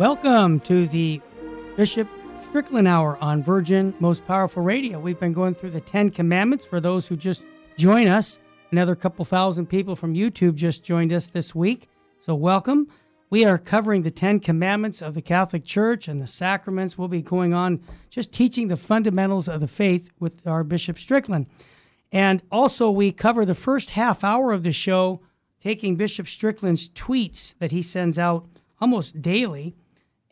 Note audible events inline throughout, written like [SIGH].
Welcome to the Bishop Strickland Hour on Virgin Most Powerful Radio. We've been going through the Ten Commandments for those who just join us. Another couple thousand people from YouTube just joined us this week. So, welcome. We are covering the Ten Commandments of the Catholic Church and the sacraments. We'll be going on just teaching the fundamentals of the faith with our Bishop Strickland. And also, we cover the first half hour of the show, taking Bishop Strickland's tweets that he sends out almost daily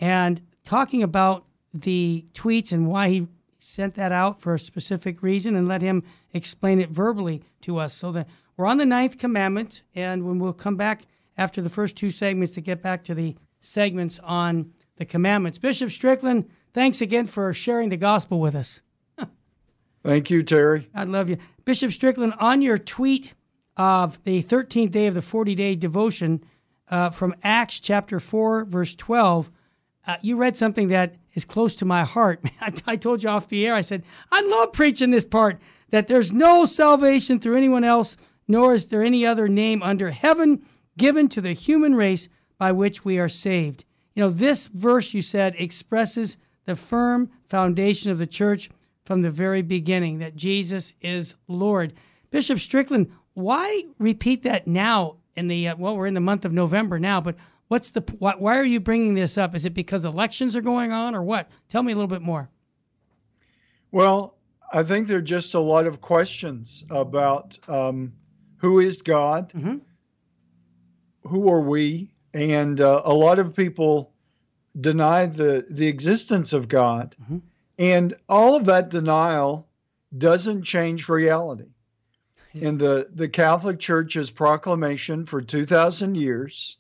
and talking about the tweets and why he sent that out for a specific reason and let him explain it verbally to us. So that we're on the ninth commandment, and when we'll come back after the first two segments to get back to the segments on the commandments. Bishop Strickland, thanks again for sharing the gospel with us. Thank you, Terry. I love you. Bishop Strickland, on your tweet of the 13th day of the 40 day devotion uh, from Acts chapter 4, verse 12, uh, you read something that is close to my heart. [LAUGHS] I, told you off the air, I said, I love preaching this part that there's no salvation through anyone else, nor is there any other name under heaven given to the human race by which we are saved. You know, this verse you said expresses the firm foundation of the church from the very beginning that Jesus is Lord. Bishop Strickland, why repeat that now in the uh, well, we're in the month of November now, but what's the why, why are you bringing this up? Is it because elections are going on or what? Tell me a little bit more. Well, I think there are just a lot of questions about um, who is God, mm-hmm who are we? And uh, a lot of people deny the the existence of God, mm-hmm. and all of that denial doesn't change reality. In the the Catholic Church's proclamation for two thousand years,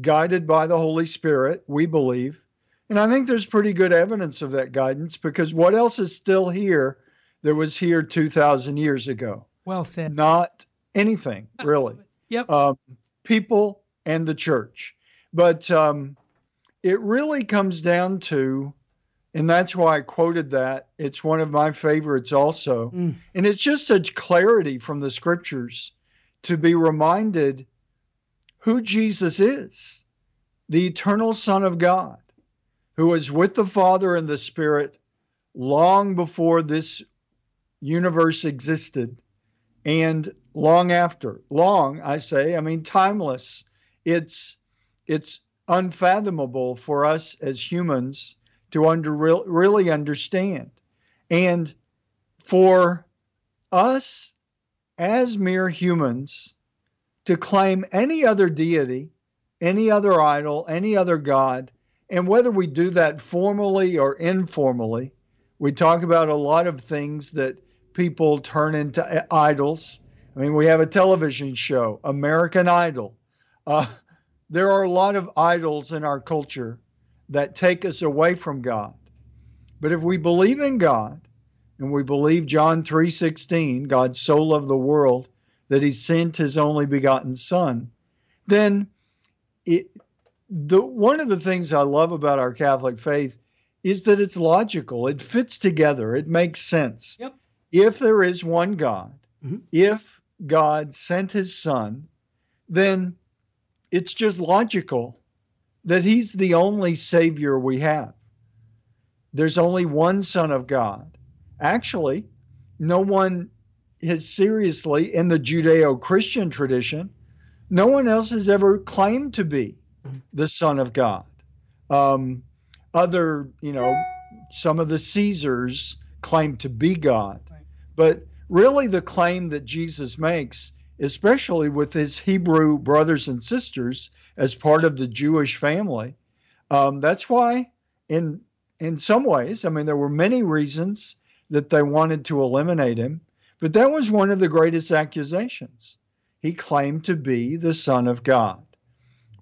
guided by the Holy Spirit, we believe, and I think there's pretty good evidence of that guidance because what else is still here that was here two thousand years ago? Well said. Not anything [LAUGHS] really. yep. Um, people and the church. But um, it really comes down to, and that's why I quoted that. It's one of my favorites also. Mm. And it's just such clarity from the scriptures to be reminded who Jesus is the eternal Son of God, who was with the Father and the Spirit long before this universe existed and long after. Long, I say, I mean timeless. It's it's unfathomable for us as humans to under really understand. And for us as mere humans to claim any other deity, any other idol, any other god, and whether we do that formally or informally, we talk about a lot of things that people turn into idols. I mean, we have a television show, American Idol. Uh, there are a lot of idols in our culture that take us away from God. But if we believe in God and we believe John 3:16, God so loved the world that he sent his only begotten son, then it, the one of the things I love about our Catholic faith is that it's logical. It fits together. It makes sense. Yep if there is one God, mm-hmm. if God sent his son, then it's just logical that he's the only savior we have. There's only one son of God. Actually, no one has seriously, in the Judeo Christian tradition, no one else has ever claimed to be mm-hmm. the son of God. Um, other, you know, some of the Caesars claim to be God. But really, the claim that Jesus makes, especially with his Hebrew brothers and sisters as part of the Jewish family, um, that's why, in in some ways, I mean, there were many reasons that they wanted to eliminate him, but that was one of the greatest accusations. He claimed to be the Son of God.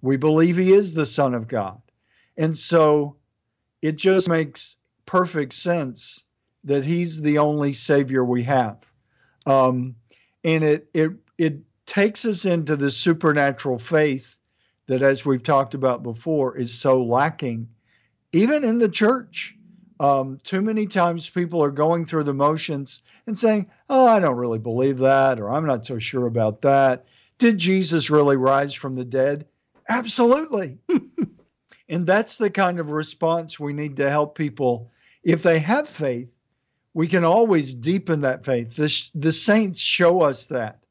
We believe he is the Son of God. And so it just makes perfect sense that He's the only Savior we have. Um, and it, it, it takes us into the supernatural faith that, as we've talked about before, is so lacking, even in the church. Um, too many times people are going through the motions and saying, Oh, I don't really believe that, or I'm not so sure about that. Did Jesus really rise from the dead? Absolutely. [LAUGHS] And that's the kind of response we need to help people. If they have faith, we can always deepen that faith. The, the saints show us that.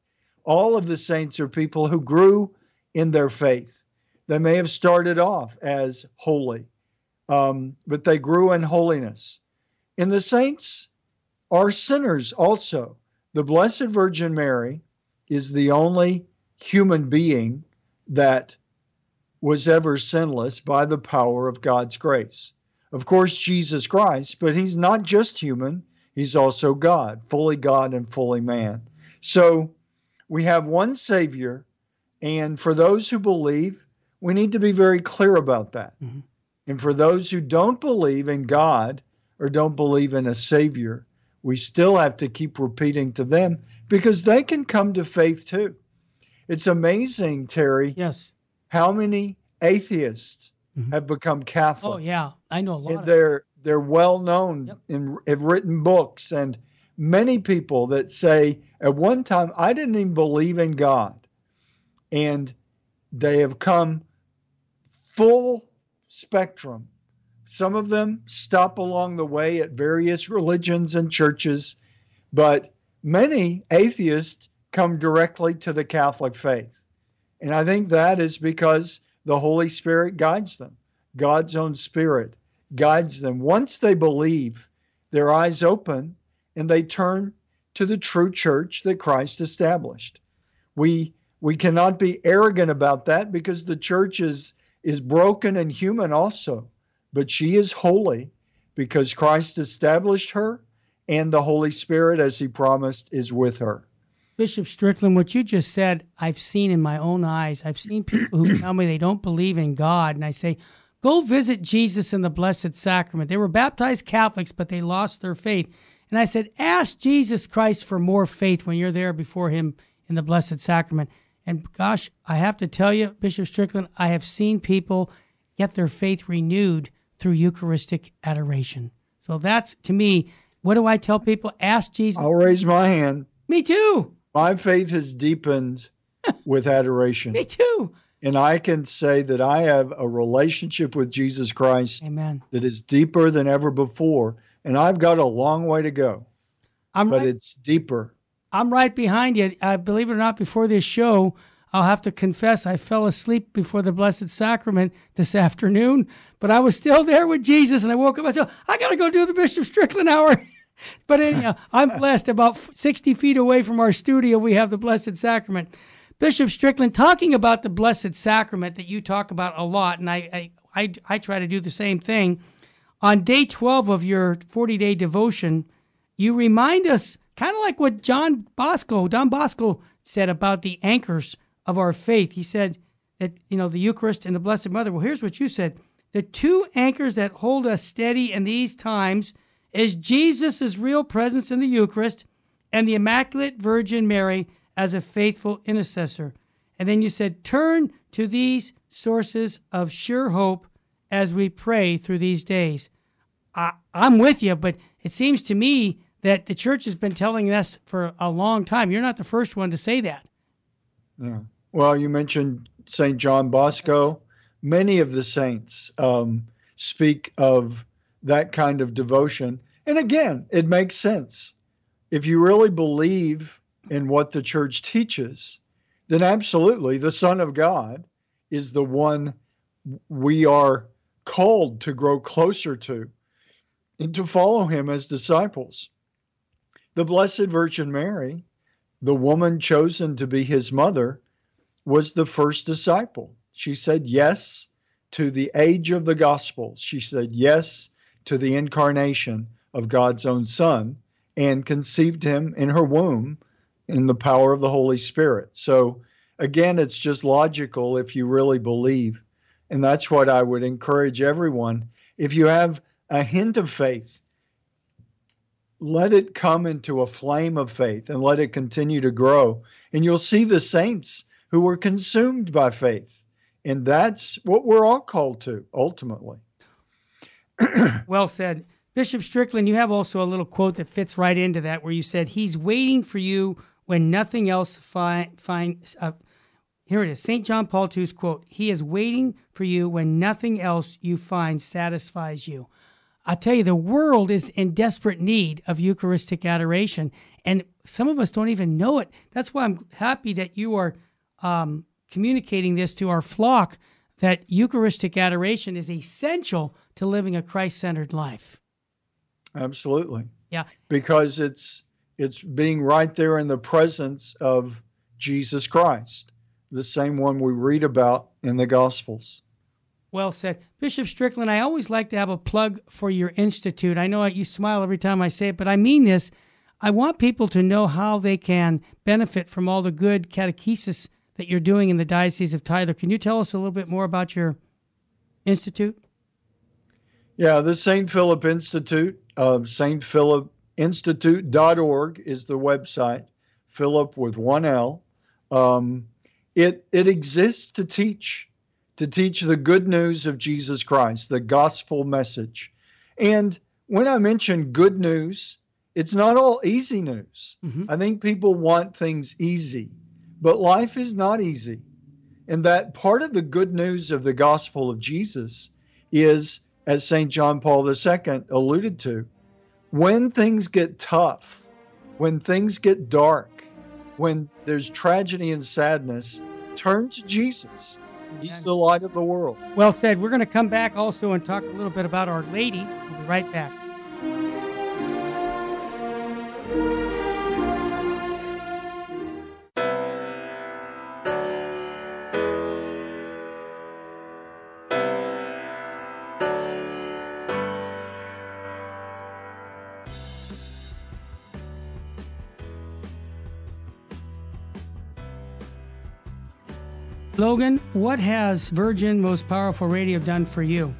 All of the saints are people who grew in their faith. They may have started off as holy, um, but they grew in holiness. And the saints are sinners also. The Blessed Virgin Mary is the only human being that was ever sinless by the power of God's grace. Of course, Jesus Christ, but he's not just human, he's also God, fully God and fully man. So we have one Savior, and for those who believe, we need to be very clear about that. Mm-hmm. And for those who don't believe in God or don't believe in a Savior, we still have to keep repeating to them because they can come to faith too. It's amazing, Terry. Yes. How many atheists mm-hmm. have become Catholic? Oh yeah, I know a lot. They're they're well known yep. and have written books and many people that say at one time I didn't even believe in God, and they have come full spectrum. Some of them stop along the way at various religions and churches, but many atheists come directly to the Catholic faith. And I think that is because the Holy Spirit guides them. God's own Spirit guides them. Once they believe, their eyes open and they turn to the true church that Christ established. We we cannot be arrogant about that because the church is is broken and human also, but she is holy because Christ established her and the Holy Spirit as he promised is with her. Bishop Strickland, what you just said, I've seen in my own eyes. I've seen people who tell me they don't believe in God, and I say, go visit Jesus in the Blessed Sacrament. They were baptized Catholics, but they lost their faith. And I said, ask Jesus Christ for more faith when you're there before Him in the Blessed Sacrament. And gosh, I have to tell you, Bishop Strickland, I have seen people get their faith renewed through Eucharistic adoration. So that's, to me, what do I tell people? Ask Jesus. I'll raise my hand. Me too. My faith has deepened [LAUGHS] with adoration. Me too. And I can say that I have a relationship with Jesus Christ Amen. that is deeper than ever before. And I've got a long way to go. I'm but right, it's deeper. I'm right behind you. I believe it or not, before this show, I'll have to confess I fell asleep before the Blessed Sacrament this [LAUGHS] afternoon, but I was still there with Jesus and I woke up. I said, I got to go do the Bishop Strickland hour. [LAUGHS] but anyhow, I'm blessed. About 60 feet away from our studio, we have the Blessed Sacrament. Bishop Strickland, talking about the Blessed Sacrament that you talk about a lot, and I, I, I, I try to do the same thing. On day 12 of your 40 day devotion, you remind us, kind of like what John Bosco, Don Bosco said about the anchors of our faith. He said that, you know, the Eucharist and the Blessed Mother. Well, here's what you said the two anchors that hold us steady in these times is Jesus' real presence in the Eucharist and the Immaculate Virgin Mary as a faithful intercessor. And then you said, turn to these sources of sure hope as we pray through these days. I, am with you, but it seems to me that the church has been telling us for a long time. You're not the first one to say that. Yeah. Well, you mentioned St. John Bosco. Many of the saints um, speak of that kind of devotion. And again, it makes sense. If you really believe in what the church teaches, then absolutely the Son of God is the one we are called to grow closer to and to follow him as disciples. The Blessed Virgin Mary, the woman chosen to be his mother, was the first disciple. She said yes to the age of the gospel. She said yes to the incarnation of God's own Son and conceived him in her womb in the power of the Holy Spirit. So, again, it's just logical if you really believe. And that's what I would encourage everyone. If you have a hint of faith, let it come into a flame of faith and let it continue to grow. And you'll see the saints who were consumed by faith. And that's what we're all called to ultimately. [CLEARS THROAT] well said. Bishop Strickland, you have also a little quote that fits right into that where you said, He's waiting for you when nothing else fi- find, uh, Here it is St. John Paul II's quote He is waiting for you when nothing else you find satisfies you. I tell you, the world is in desperate need of Eucharistic adoration, and some of us don't even know it. That's why I'm happy that you are um, communicating this to our flock that Eucharistic adoration is essential to living a Christ centered life. Absolutely. Yeah. Because it's it's being right there in the presence of Jesus Christ, the same one we read about in the Gospels. Well said. Bishop Strickland, I always like to have a plug for your institute. I know you smile every time I say it, but I mean this. I want people to know how they can benefit from all the good catechesis that you're doing in the Diocese of Tyler. Can you tell us a little bit more about your institute? Yeah, the St. Philip Institute, uh, St. Philip Institute.org is the website, Philip with one L. Um, it, it exists to teach, to teach the good news of Jesus Christ, the gospel message. And when I mention good news, it's not all easy news. Mm-hmm. I think people want things easy, but life is not easy. And that part of the good news of the gospel of Jesus is, as St. John Paul II alluded to, when things get tough, when things get dark, when there's tragedy and sadness, turn to Jesus. He's the light of the world. Well said. We're going to come back also and talk a little bit about Our Lady. We'll be right back. What has Virgin Most Powerful Radio done for you?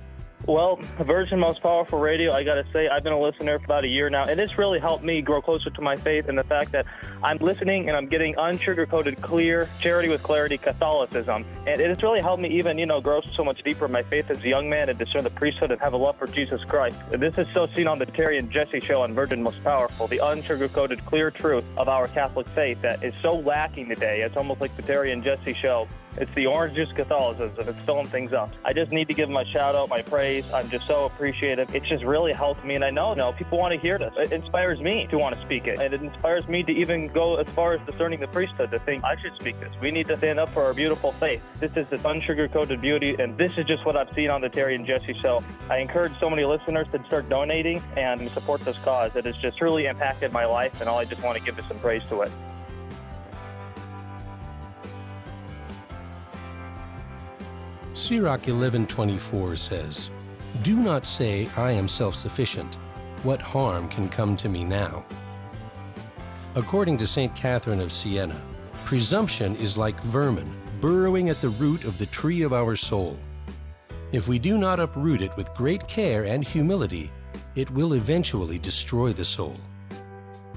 Well, Virgin Most Powerful Radio, I got to say, I've been a listener for about a year now, and it's really helped me grow closer to my faith and the fact that I'm listening and I'm getting unsugar-coated, clear, charity with clarity Catholicism. And it has really helped me even, you know, grow so much deeper in my faith as a young man and discern the priesthood and have a love for Jesus Christ. This is so seen on the Terry and Jesse show on Virgin Most Powerful, the unsugar-coated, clear truth of our Catholic faith that is so lacking today. It's almost like the Terry and Jesse show it's the orange juice Catholicism. It's filling things up. I just need to give my shout out, my praise. I'm just so appreciative. It's just really helped me, and I know, no, people want to hear this. It inspires me to want to speak it, and it inspires me to even go as far as discerning the priesthood to think I should speak this. We need to stand up for our beautiful faith. This is this unsugar-coated beauty, and this is just what I've seen on the Terry and Jesse show. I encourage so many listeners to start donating and support this cause. It has just truly impacted my life, and all I just want to give is some praise to it. Sirach 11:24 says, "Do not say I am self-sufficient. What harm can come to me now?" According to St. Catherine of Siena, presumption is like vermin burrowing at the root of the tree of our soul. If we do not uproot it with great care and humility, it will eventually destroy the soul.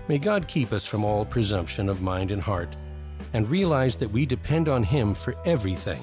May God keep us from all presumption of mind and heart, and realize that we depend on Him for everything.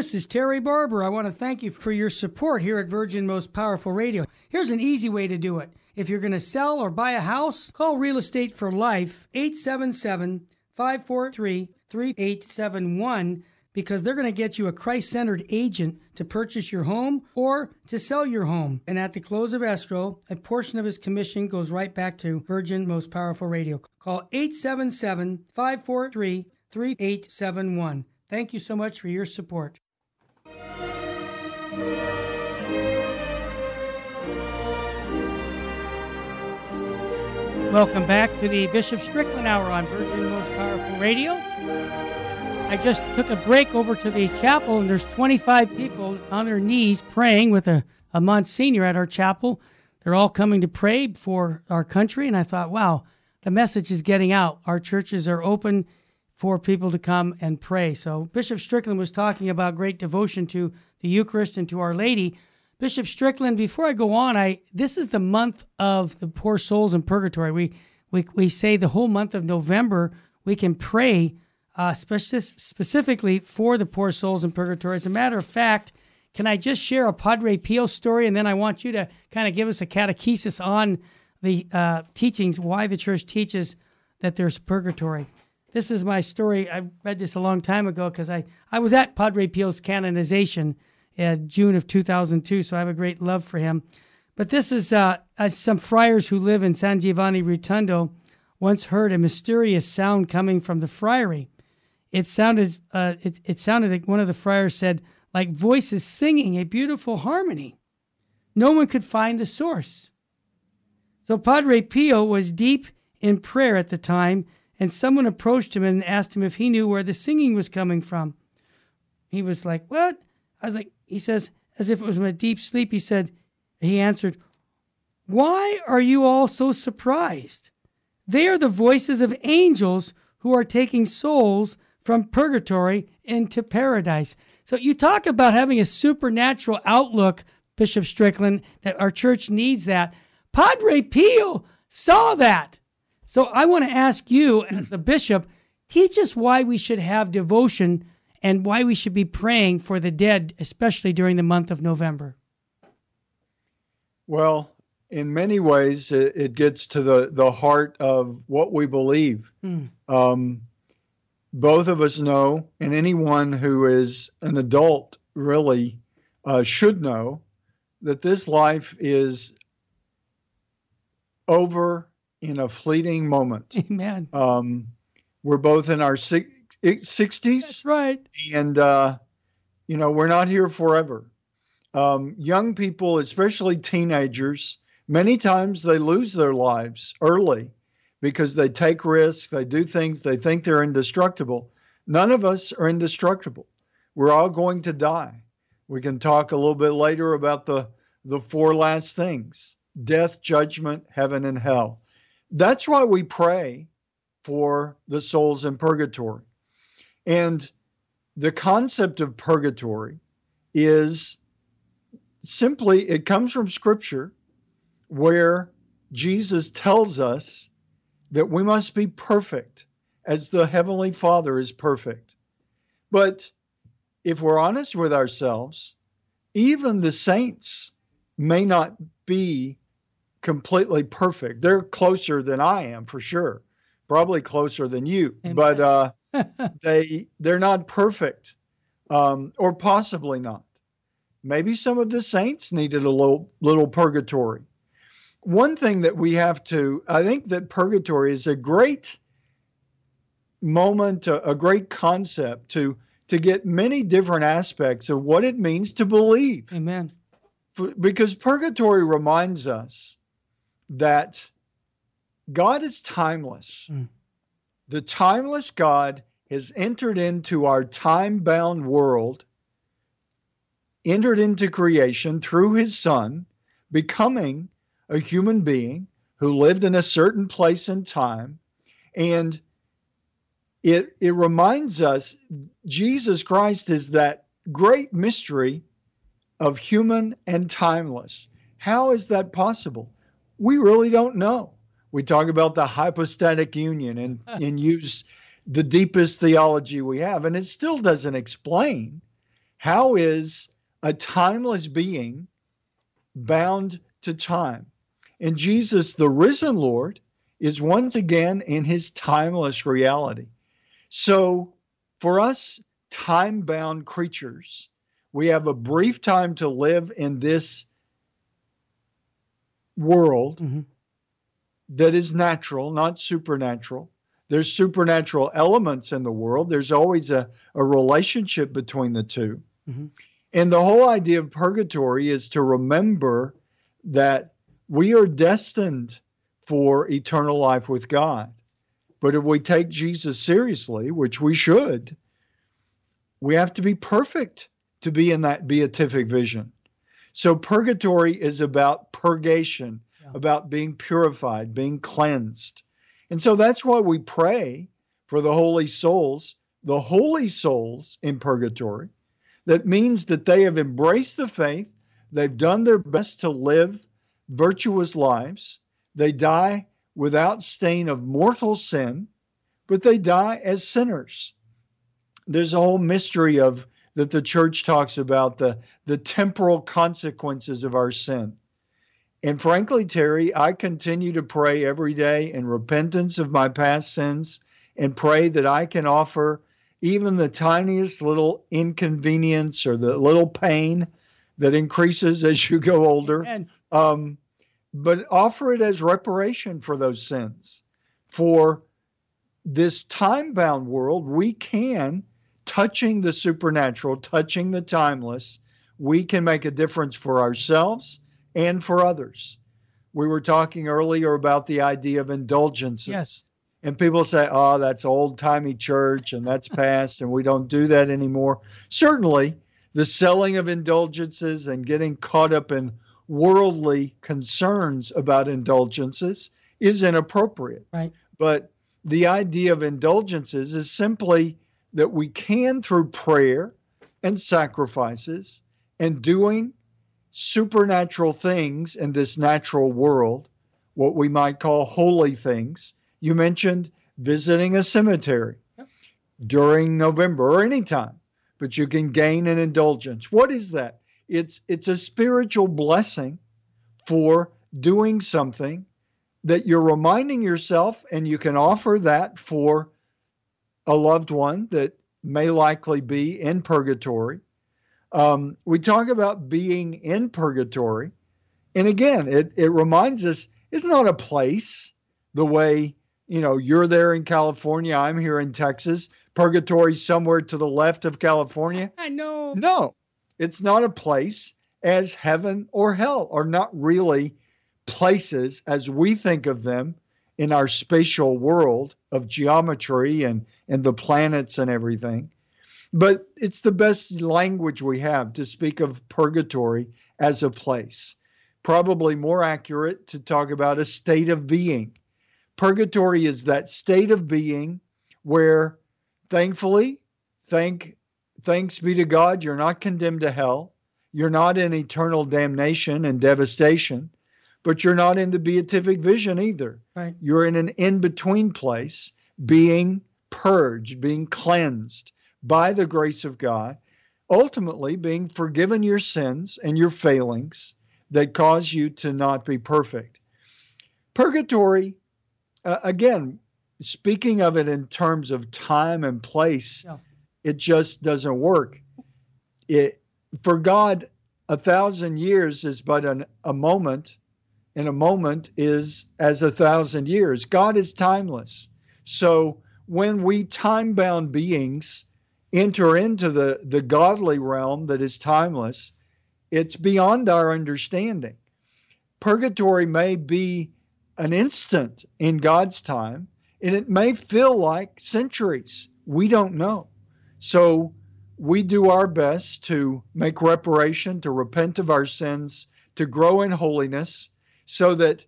This is Terry Barber. I want to thank you for your support here at Virgin Most Powerful Radio. Here's an easy way to do it. If you're going to sell or buy a house, call Real Estate for Life 877 543 3871 because they're going to get you a Christ centered agent to purchase your home or to sell your home. And at the close of escrow, a portion of his commission goes right back to Virgin Most Powerful Radio. Call 877 543 3871. Thank you so much for your support. Welcome back to the Bishop Strickland Hour on Virgin Most Powerful Radio. I just took a break over to the chapel, and there's 25 people on their knees praying with a, a Monsignor at our chapel. They're all coming to pray for our country, and I thought, wow, the message is getting out. Our churches are open for people to come and pray. So, Bishop Strickland was talking about great devotion to the Eucharist and to Our Lady. Bishop Strickland, before I go on, I this is the month of the poor souls in purgatory. We we we say the whole month of November we can pray uh, specifically for the poor souls in purgatory. As a matter of fact, can I just share a Padre Pio story, and then I want you to kind of give us a catechesis on the uh, teachings, why the church teaches that there's purgatory. This is my story. I read this a long time ago because I, I was at Padre Pio's canonization in June of 2002, so I have a great love for him. But this is uh, some friars who live in San Giovanni Rotondo once heard a mysterious sound coming from the friary. It sounded, uh, it, it sounded like one of the friars said, like voices singing a beautiful harmony. No one could find the source. So Padre Pio was deep in prayer at the time, and someone approached him and asked him if he knew where the singing was coming from. He was like, What? I was like, He says, as if it was from a deep sleep, he said, He answered, Why are you all so surprised? They are the voices of angels who are taking souls from purgatory into paradise. So you talk about having a supernatural outlook, Bishop Strickland, that our church needs that. Padre Pio saw that. So I want to ask you, as [CLEARS THROAT] the bishop, teach us why we should have devotion and why we should be praying for the dead, especially during the month of November. Well, in many ways, it, gets to the, the heart of what we believe. Mm. Um, both of us know, and anyone who is an adult really uh, should know, that this life is over in a fleeting moment. [LAUGHS] Amen. Um, we're both in our 60s. That's right. And, uh, you know, we're not here forever. Um, young people, especially teenagers, many times they lose their lives early because they take risks, they do things, they think they're indestructible. None of us are indestructible. We're all going to die. We can talk a little bit later about the, the four last things death, judgment, heaven, and hell. That's why we pray for the souls in purgatory. And the concept of purgatory is simply, it comes from Scripture where Jesus tells us that we must be perfect as the Heavenly Father is perfect. But if we're honest with ourselves, even the saints may not be completely perfect. They're closer than I am for sure, probably closer than you, Amen. but uh, [LAUGHS] they they're not perfect, um, or possibly not. Maybe some of the saints needed a little little purgatory one thing that we have to, I think that purgatory is a great moment, a, a great concept to to get many different aspects of what it means to believe. Amen. For, because purgatory reminds us that God is timeless. Mm. The timeless God has entered into our time bound world, entered into creation through his Son, becoming a human being who lived in a certain place and time. And it, it reminds us Jesus Christ is that great mystery of human and timeless. How is that possible? We really don't know. We talk about the hypostatic union and, [LAUGHS] and use the deepest theology we have, and it still doesn't explain how is a timeless being bound to time. And Jesus, the risen Lord, is once again in his timeless reality. So, for us time bound creatures, we have a brief time to live in this world mm-hmm. that is natural, not supernatural. There's supernatural elements in the world. There's always a, a relationship between the 2 mm-hmm. And the whole idea of purgatory is to remember that we are destined for eternal life with God. But if we take Jesus seriously, which we should, we have to be perfect to be in that beatific vision. So purgatory is about purgation, yeah. about being purified, being cleansed. And so that's why we pray for the holy souls, the holy souls in purgatory. That means that they have embraced the faith, they've done their best to live virtuous lives. They die without stain of mortal sin, but they die as sinners. There's a whole mystery of that the church talks about the, the temporal consequences of our sin. And frankly, Terry, I continue to pray every day in repentance of my past sins and pray that I can offer even the tiniest little inconvenience or the little pain that increases as you go older. Um, but offer it as reparation for those sins. For this time bound world, we can, touching the supernatural, touching the timeless, we can make a difference for ourselves and for others. We were talking earlier about the idea of indulgences. Yes. And people say, oh, that's old timey church and that's [LAUGHS] past and we don't do that anymore. Certainly, the selling of indulgences and getting caught up in worldly concerns about indulgences is inappropriate. Right. But the idea of indulgences is simply that we can, through prayer and sacrifices and doing supernatural things in this natural world, what we might call holy things. You mentioned visiting a cemetery yep. during November or anytime, but you can gain an indulgence. What is that? It's it's a spiritual blessing for doing something that you're reminding yourself and you can offer that for a loved one that may likely be in purgatory um, we talk about being in purgatory. And again, it, it reminds us it's not a place the way, you know, you're there in California, I'm here in Texas. Purgatory somewhere to the left of California. [LAUGHS] I know. No, it's not a place as heaven or hell are not really places as we think of them in our spatial world of geometry and, and the planets and everything. But it's the best language we have to speak of purgatory as a place. Probably more accurate to talk about a state of being. Purgatory is that state of being where, thankfully, thank thanks be to God, you're not condemned to hell. You're not in eternal damnation and devastation, but you're not in the beatific vision either. Right. You're in an in between place, being purged, being cleansed, by the grace of God, ultimately being forgiven your sins and your failings that cause you to not be perfect. Purgatory, uh, again, speaking of it in terms of time and place, yeah. it just doesn't work. It for God, a thousand years is but an, a moment, and a moment is as a thousand years. God is timeless. So when we time bound beings enter into the, the godly realm that is timeless, it's beyond our understanding. Purgatory may be an instant in God's time, and it may feel like centuries. We don't know. So we do our best to make reparation, to repent of our sins, to grow in holiness, so that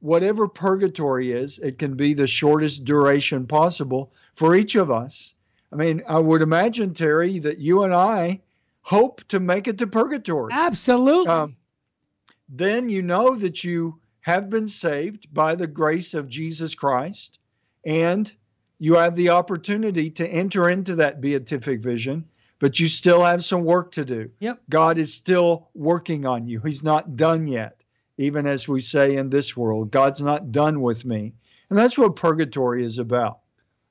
whatever purgatory is, it can be the shortest duration possible for each of us I mean, I would imagine, Terry, that you and I hope to make it to purgatory. Absolutely. Um, then you know that you have been saved by the grace of Jesus Christ, and you have the opportunity to enter into that beatific vision, but you still have some work to do. Yep. God is still working on you. He's not done yet, even as we say in this world, God's not done with me. And that's what purgatory is about.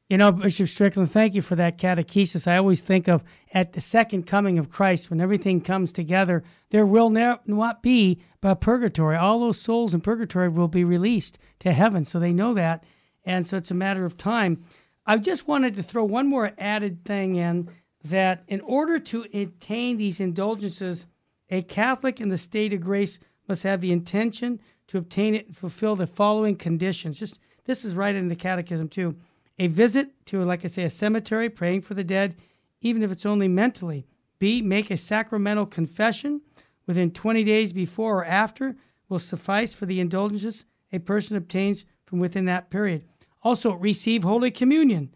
You know, Bishop Strickland, thank you for that catechesis. I always think of at the second coming of Christ, when everything comes together, there will not be but purgatory. All those souls in purgatory will be released to heaven, so they know that. And so it's a matter of time. I just wanted to throw one more added thing in that in order to attain these indulgences, a Catholic in the state of grace must have the intention to obtain it and fulfill the following conditions. Just this is right in the catechism too a visit to, like I say, a cemetery, praying for the dead, even if it's only mentally. B. Make a sacramental confession within 20 days before or after will suffice for the indulgences a person obtains from within that period. Also, receive Holy Communion.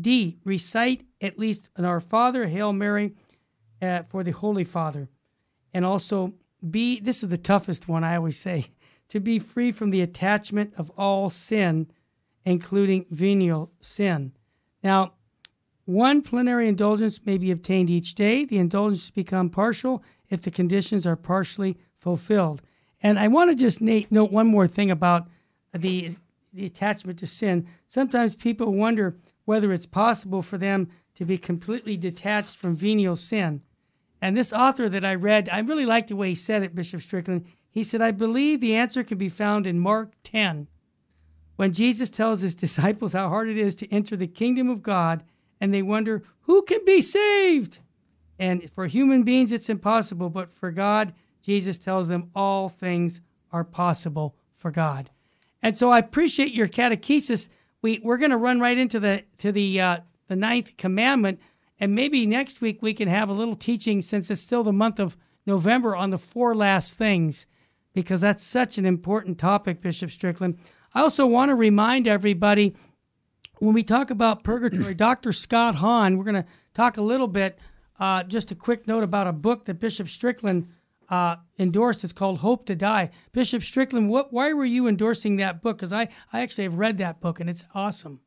D. Recite at least an Our Father, Hail Mary uh, for the Holy Father. And also, B. This is the toughest one, I always say to be free from the attachment of all sin including venial sin. Now, One plenary indulgence may be obtained each day. The indulgence become partial if the conditions are partially fulfilled. And I want to just note one more thing about the, the attachment to sin. Sometimes people wonder whether it's possible for them to be completely detached from venial sin. And this author that I read, I really like the way he said it, Bishop Strickland. He said, I believe the answer can be found in Mark 10, when Jesus tells his disciples how hard it is to enter the kingdom of God, and they wonder, who can be saved? And for human beings, it's impossible, but for God, Jesus tells them all things are possible for God. And so I appreciate your catechesis. We, we're going to run right into the, to the, uh, the ninth commandment. And maybe next week we can have a little teaching since it's still the month of November on the four last things, because that's such an important topic, Bishop Strickland. I also want to remind everybody when we talk about purgatory, [CLEARS THROAT] Dr. Scott Hahn, we're going to talk a little bit, uh, just a quick note about a book that Bishop Strickland uh, endorsed. It's called Hope to Die. Bishop Strickland, what, why were you endorsing that book? Because I, I actually have read that book and it's awesome.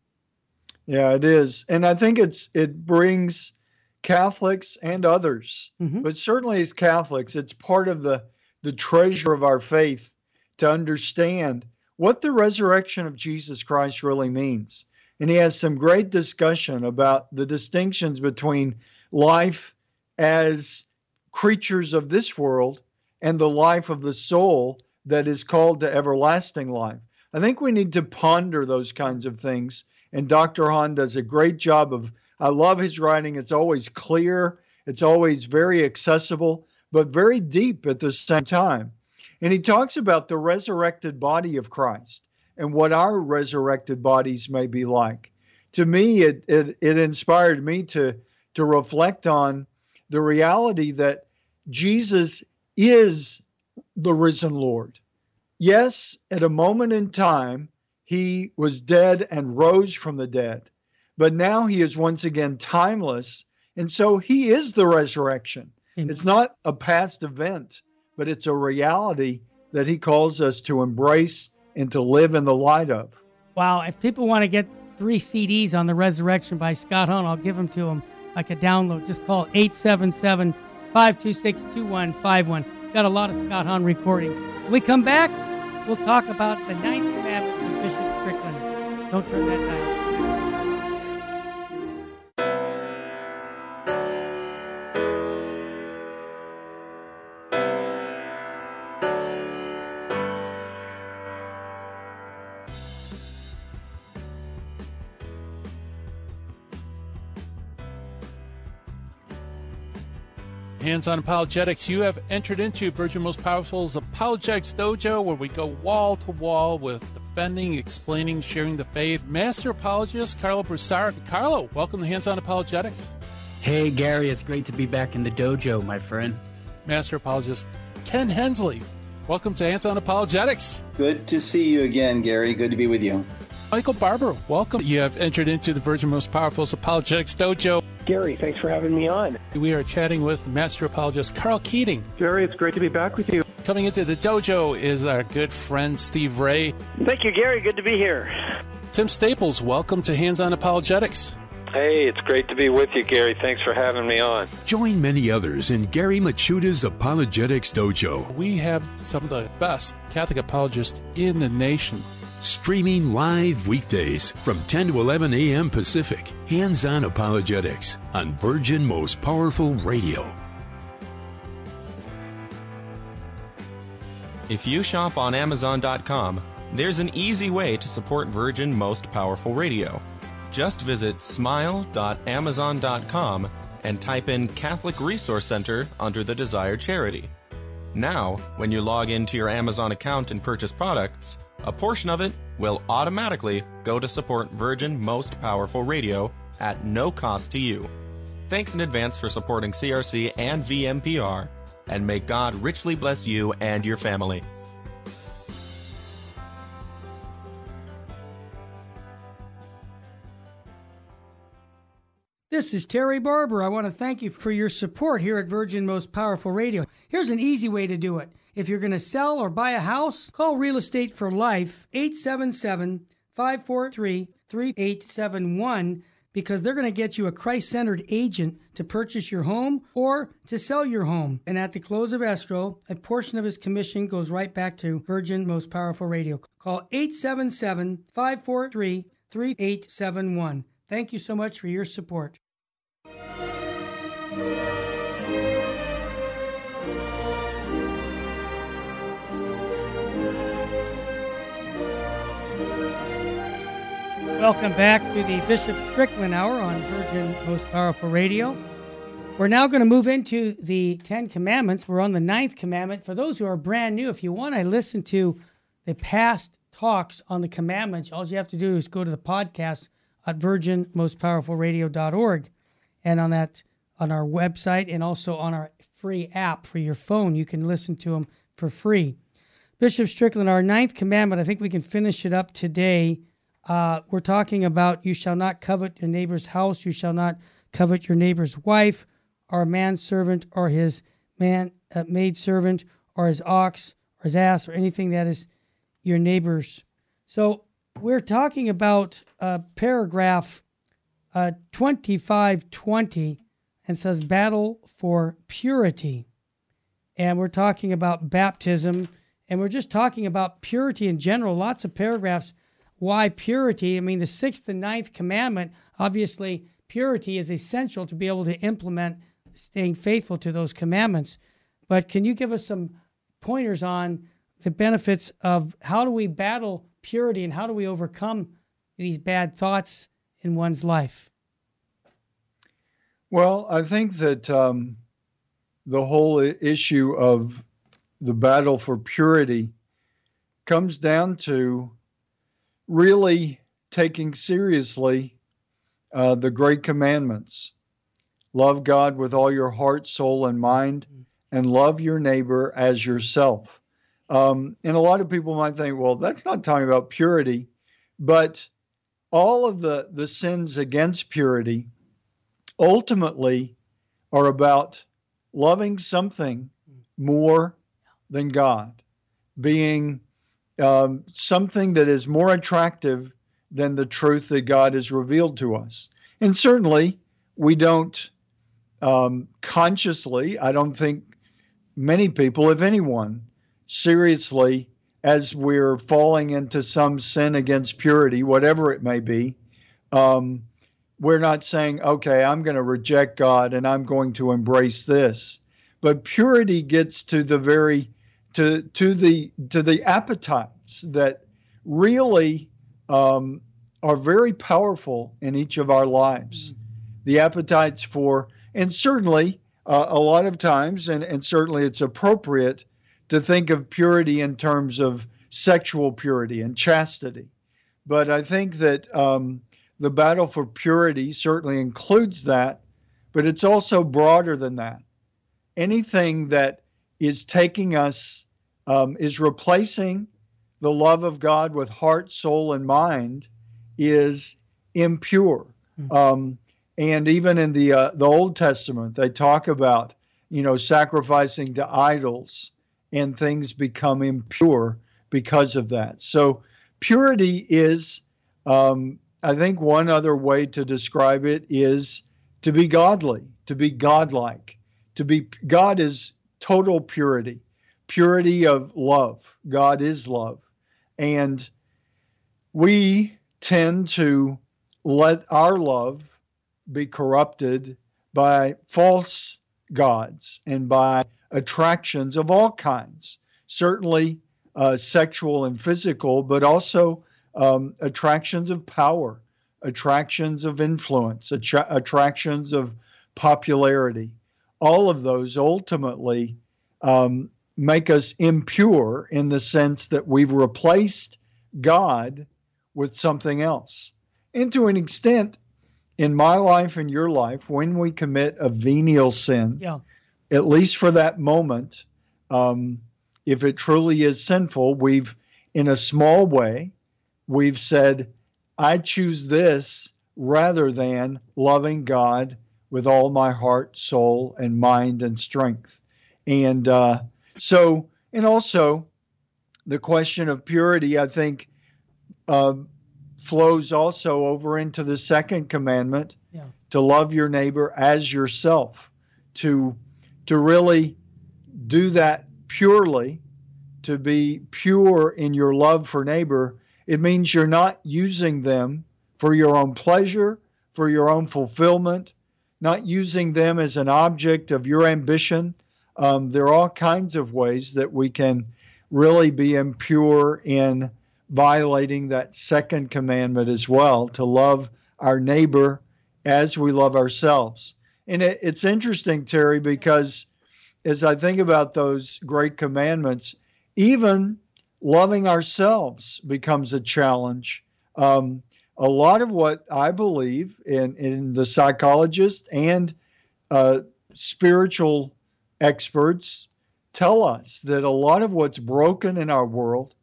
Yeah, it is, and I think it's it brings Catholics and others, mm-hmm. but certainly as Catholics, it's part of the the treasure of our faith to understand what the resurrection of Jesus Christ really means. And he has some great discussion about the distinctions between life as creatures of this world and the life of the soul that is called to everlasting life. I think we need to ponder those kinds of things and Dr. Hahn does a great job of, I love his writing. It's always clear, it's always very accessible, but very deep at the same time. And he talks about the resurrected body of Christ and what our resurrected bodies may be like. To me, it, it, it inspired me to, to reflect on the reality that Jesus is the risen Lord. Yes, at a moment in time, he was dead and rose from the dead. But now he is once again timeless. And so he is the resurrection. Amen. It's not a past event, but it's a reality that he calls us to embrace and to live in the light of. Wow. If people want to get three CDs on the resurrection by Scott Hahn, I'll give them to them like a download. Just call 877 526 2151. Got a lot of Scott Hahn recordings. When we come back, we'll talk about the ninth commandment don't turn that dial. Hands on Apologetics, you have entered into Virgin Most Powerful's Apologetics Dojo, where we go wall to wall with defending, explaining, sharing the faith. Master apologist Karlo Broussard. Karlo, welcome to Hands On Apologetics. Hey, Gary, it's great to be back in the dojo, my friend. Master apologist Ken Hensley. Welcome to Hands On Apologetics. Good to see you again, Gary. Good to be with you. Michael Barber, welcome. You have entered into the Virgin Most Powerful's Apologetics Dojo. Gary, thanks for having me on. We are chatting with Master Apologist Karl Keating. Gary, it's great to be back with you. Coming into the dojo is our good friend Steve Ray. Thank you, Gary. Good to be here. Tim Staples, welcome to Hands On Apologetics. Hey, it's great to be with you, Gary. Thanks for having me on. Join many others in Gary Michuta's Apologetics Dojo. We have some of the best Catholic apologists in the nation. Streaming live weekdays from 10 to 11 a.m. Pacific. Hands on Apologetics on Virgin Most Powerful Radio. If you shop on Amazon.com, there's an easy way to support Virgin Most Powerful Radio. Just visit smile.amazon.com and type in Catholic Resource Center under the desired charity. Now, when you log into your Amazon account and purchase products, a portion of it will automatically go to support Virgin Most Powerful Radio at no cost to you. Thanks in advance for supporting CRC and VMPR, and may God richly bless you and your family. This is Terry Barber. I want to thank you for your support here at Virgin Most Powerful Radio. Here's an easy way to do it. If you're going to sell or buy a house, call Real Estate for Life 877 543 3871 because they're going to get you a Christ centered agent to purchase your home or to sell your home. And at the close of escrow, a portion of his commission goes right back to Virgin Most Powerful Radio. Call 877 543 3871. Thank you so much for your support. Welcome back to the Bishop Strickland Hour on Virgin Most Powerful Radio. We're now going to move into the Ten Commandments. We're on the ninth commandment. For those who are brand new, if you want to listen to the past talks on the commandments, all you have to do is go to the podcast at virginmostpowerfulradio.org. And on that, on our website and also on our free app for your phone, you can listen to them for free. Bishop Strickland, our ninth commandment, I think we can finish it up today uh, we're talking about you shall not covet your neighbor's house, you shall not covet your neighbor's wife, or manservant, or his man uh, maid servant, or his ox, or his ass, or anything that is your neighbor's. So we're talking about uh, paragraph uh, 2520 and says battle for purity. And we're talking about baptism, and we're just talking about purity in general. Lots of paragraphs why purity? I mean, the sixth and ninth commandment, obviously, purity is essential to be able to implement staying faithful to those commandments. But can you give us some pointers on the benefits of how do we battle purity and how do we overcome these bad thoughts in one's life? Well, I think that um, the whole issue of the battle for purity comes down to really taking seriously uh, the great commandments. Love God with all your heart, soul, and mind, and love your neighbor as yourself. Um, and a lot of people might think, well, that's not talking about purity, but all of the, the sins against purity ultimately are about loving something more than God, being um, something that is more attractive than the truth that God has revealed to us. And certainly, we don't um, consciously, I don't think many people, if anyone, seriously, as we're falling into some sin against purity, whatever it may be, um, we're not saying, okay, I'm going to reject God and I'm going to embrace this. But purity gets to the very to to the to the appetites that really um, are very powerful in each of our lives. Mm-hmm. The appetites for, and certainly uh, a lot of times, and, and certainly it's appropriate to think of purity in terms of sexual purity and chastity. But I think that um, the battle for purity certainly includes that, but it's also broader than that. Anything that is taking us, um, is replacing the love of God with heart, soul, and mind is impure. Mm-hmm. Um, and even in the uh, the Old Testament, they talk about you know sacrificing to idols, and things become impure because of that. So purity is, um, I think, one other way to describe it is to be godly, to be godlike, to be God is total purity, purity of love. God is love. And we tend to let our love be corrupted by false gods and by attractions of all kinds, certainly uh, sexual and physical, but also um, attractions of power, attractions of influence, attra- attractions of popularity all of those ultimately um, make us impure in the sense that we've replaced God with something else. And to an extent, in my life and your life, when we commit a venial sin, yeah. at least for that moment, um, if it truly is sinful, we've, in a small way, we've said, I choose this rather than loving God with all my heart, soul, and mind and strength. And uh, so, and also the question of purity, I think, uh, flows also over into the second commandment yeah. to love your neighbor as yourself, to to really do that purely, to be pure in your love for neighbor. It means you're not using them for your own pleasure, for your own fulfillment, not using them as an object of your ambition. Um, there are all kinds of ways that we can really be impure in violating that second commandment as well to love our neighbor as we love ourselves. And it, it's interesting, Terry, because as I think about those great commandments, even loving ourselves becomes a challenge. Um, a lot of what I believe in, in the psychologists and uh, spiritual experts tell us that a lot of what's broken in our world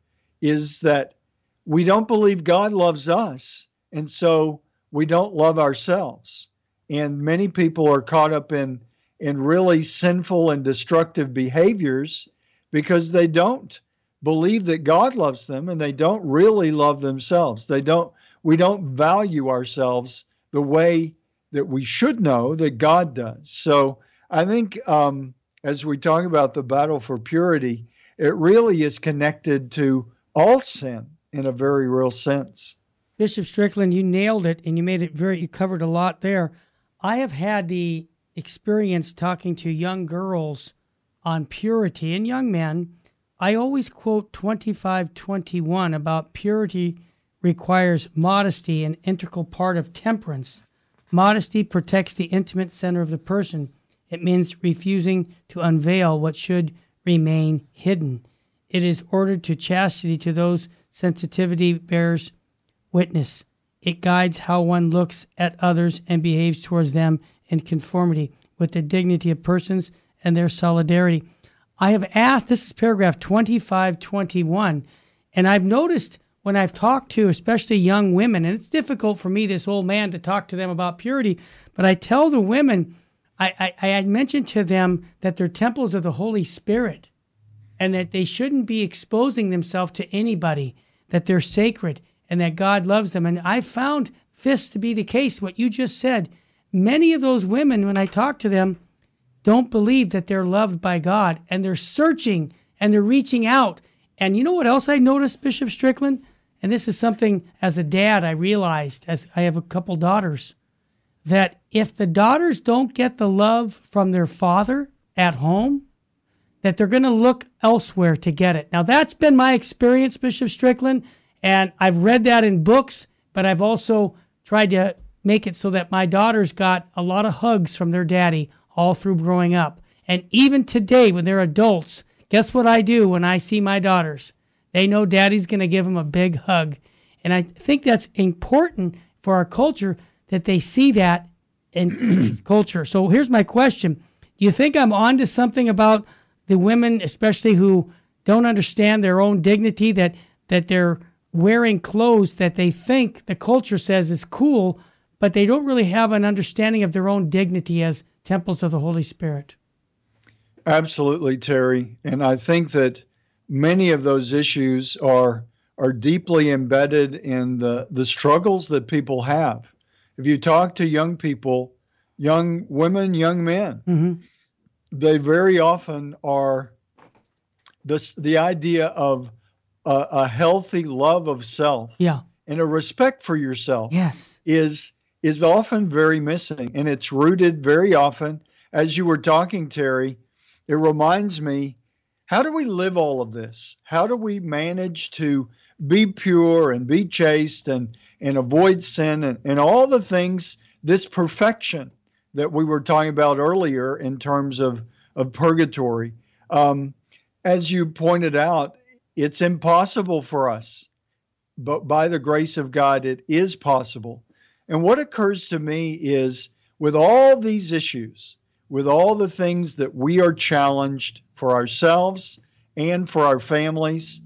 is that we don't believe God loves us, and so we don't love ourselves. And many people are caught up in in really sinful and destructive behaviors because they don't believe that God loves them and they don't really love themselves. They don't we don't value ourselves the way that we should know that God does. So I think um, as we talk about the battle for purity, it really is connected to all sin in a very real sense. Bishop Strickland, you nailed it and you made it very, you covered a lot there. I have had the experience talking to young girls on purity and young men. I always quote 2521 about purity requires modesty, an integral part of temperance. Modesty protects the intimate center of the person. It means refusing to unveil what should remain hidden. It is ordered to chastity to those sensitivity bears witness. It guides how one looks at others and behaves towards them in conformity with the dignity of persons and their solidarity. I have asked, this is paragraph 2521, and I've noticed when I've talked to especially young women, and it's difficult for me, this old man, to talk to them about purity, but I tell the women, I, I, I mentioned to them that they're temples of the Holy Spirit and that they shouldn't be exposing themselves to anybody, that they're sacred and that God loves them. And I found this to be the case, what you just said. Many of those women, when I talk to them, don't believe that they're loved by God and they're searching and they're reaching out. And you know what else I noticed, Bishop Strickland? And this is something as a dad I realized as I have a couple daughters that if the daughters don't get the love from their father at home, that they're going to look elsewhere to get it. Now that's been my experience, Bishop Strickland, and I've read that in books, but I've also tried to make it so that my daughters got a lot of hugs from their daddy all through growing up. And even today, when they're adults, guess what I do when I see my daughters? They know daddy's going to give them a big hug. And I think that's important for our culture that they see that in [CLEARS THROAT] culture. So here's my question Do you think I'm onto something about the women, especially who don't understand their own dignity, that, that they're wearing clothes that they think the culture says is cool, but they don't really have an understanding of their own dignity as temples of the Holy Spirit? Absolutely, Terry. And I think that many of those issues are are deeply embedded in the the struggles that people have. If you talk to young people, young women, young men, mm-hmm. they very often are this the idea of a, a, healthy love of self, yeah, and a respect for yourself, yes, is is often very missing, and it's rooted very often. As you were talking, Terry, it reminds me how do we live all of this? How do we manage to be pure and be chaste and, and avoid sin and, and all the things, this perfection that we were talking about earlier in terms of, of purgatory? Um, as you pointed out, it's impossible for us, but by the grace of God, it is possible. And what occurs to me is with all these issues, with all the things that we are challenged for ourselves and for our families,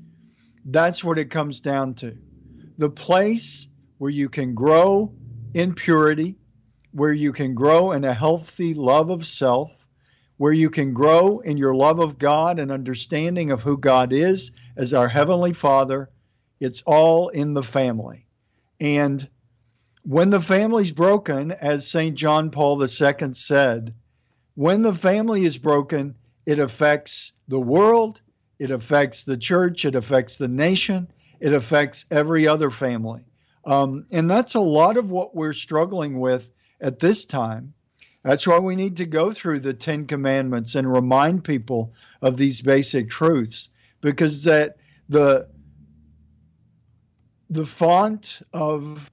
that's what it comes down to. The place where you can grow in purity, where you can grow in a healthy love of self, where you can grow in your love of God and understanding of who God is as our Heavenly Father. It's all in the family. And when the family's broken, as St. John Paul II said, when the family is broken, it affects the world, it affects the church, it affects the nation, it affects every other family. Um, and that's a lot of what we're struggling with at this time. That's why we need to go through the Ten Commandments and remind people of these basic truths, because that the the font of